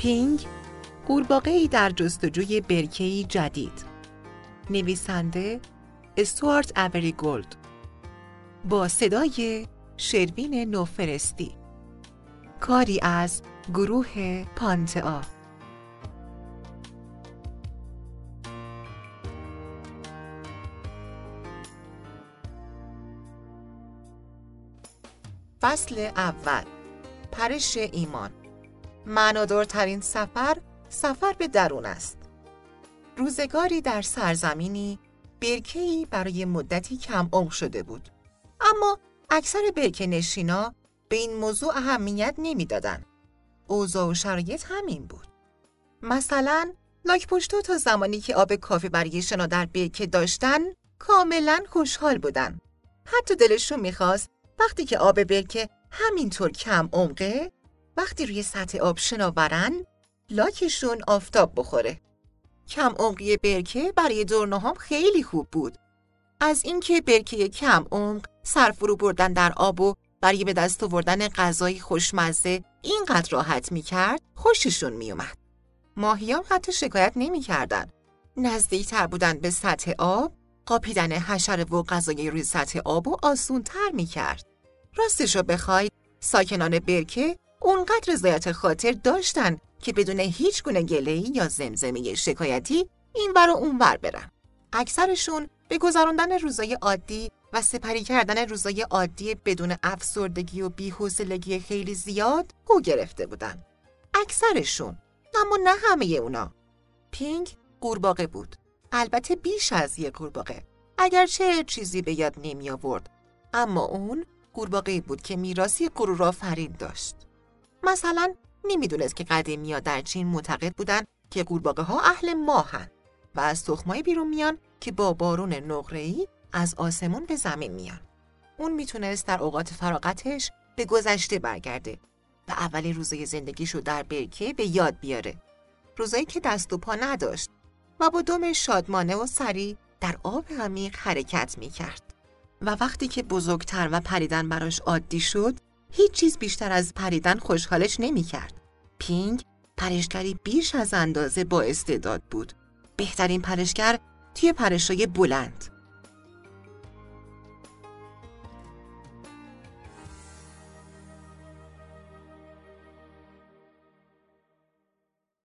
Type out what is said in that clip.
پینگ قورباغه‌ای در جستجوی برکه‌ای جدید. نویسنده استوارت اوری گولد. با صدای شروین نوفرستی. کاری از گروه پانتئا. فصل اول پرش ایمان. معنادارترین سفر سفر به درون است روزگاری در سرزمینی برکه‌ای برای مدتی کم عمق شده بود اما اکثر برکه نشینا به این موضوع اهمیت نمی‌دادند. اوضاع و شرایط همین بود. مثلا لاکپشتو تا زمانی که آب کافی برای شنا در برکه داشتن کاملا خوشحال بودن. حتی دلشون می‌خواست وقتی که آب برکه همینطور کم عمقه وقتی روی سطح آب شنا برن لاکشون آفتاب بخوره. کم عمقی برکه برای هم خیلی خوب بود. از اینکه برکه کم عمق سرفرو بردن در آب و برای به دست آوردن غذای خوشمزه اینقدر راحت می‌کرد خوششون میومد. ماهیان حتی شکایت نمی‌کردن. نزدیکتر بودن به سطح آب قاپیدن حشره و غذای روی سطح آب و آسون تر می‌کرد. راستش رو بخواید ساکنان برکه اونقدر رضایت خاطر داشتن که بدون هیچ گونه گلهی یا زمزمه شکایتی این و اون ور برن. اکثرشون به گذراندن روزای عادی و سپری کردن روزای عادی بدون افسردگی و بی‌حوصلگی خیلی زیاد گو گرفته بودن. اکثرشون اما نه همه اونا. پینگ قورباغه بود. البته بیش از یک قورباغه. اگرچه چیزی به یاد نمی آورد. اما اون قورباغه بود که میراسی غرور فرید داشت. مثلا نمی‌دونست که قدیمی در چین معتقد بودن که قورباغه ها اهل ماهن و از تخمای بیرون میان که با بارون نقره‌ای از آسمون به زمین میان. اون می‌تونست در اوقات فراغتش به گذشته برگرده و اولین روزای زندگیشو در برکه به یاد بیاره. روزایی که دست و پا نداشت و با دم شادمانه و سری در آب عمیق حرکت می‌کرد. و وقتی که بزرگتر و پریدن براش عادی شد، هیچ چیز بیشتر از پریدن خوشحالش نمی‌کرد. پینگ پرشگری بیش از اندازه با استعداد بود. بهترین پرشگر توی پرشای بلند.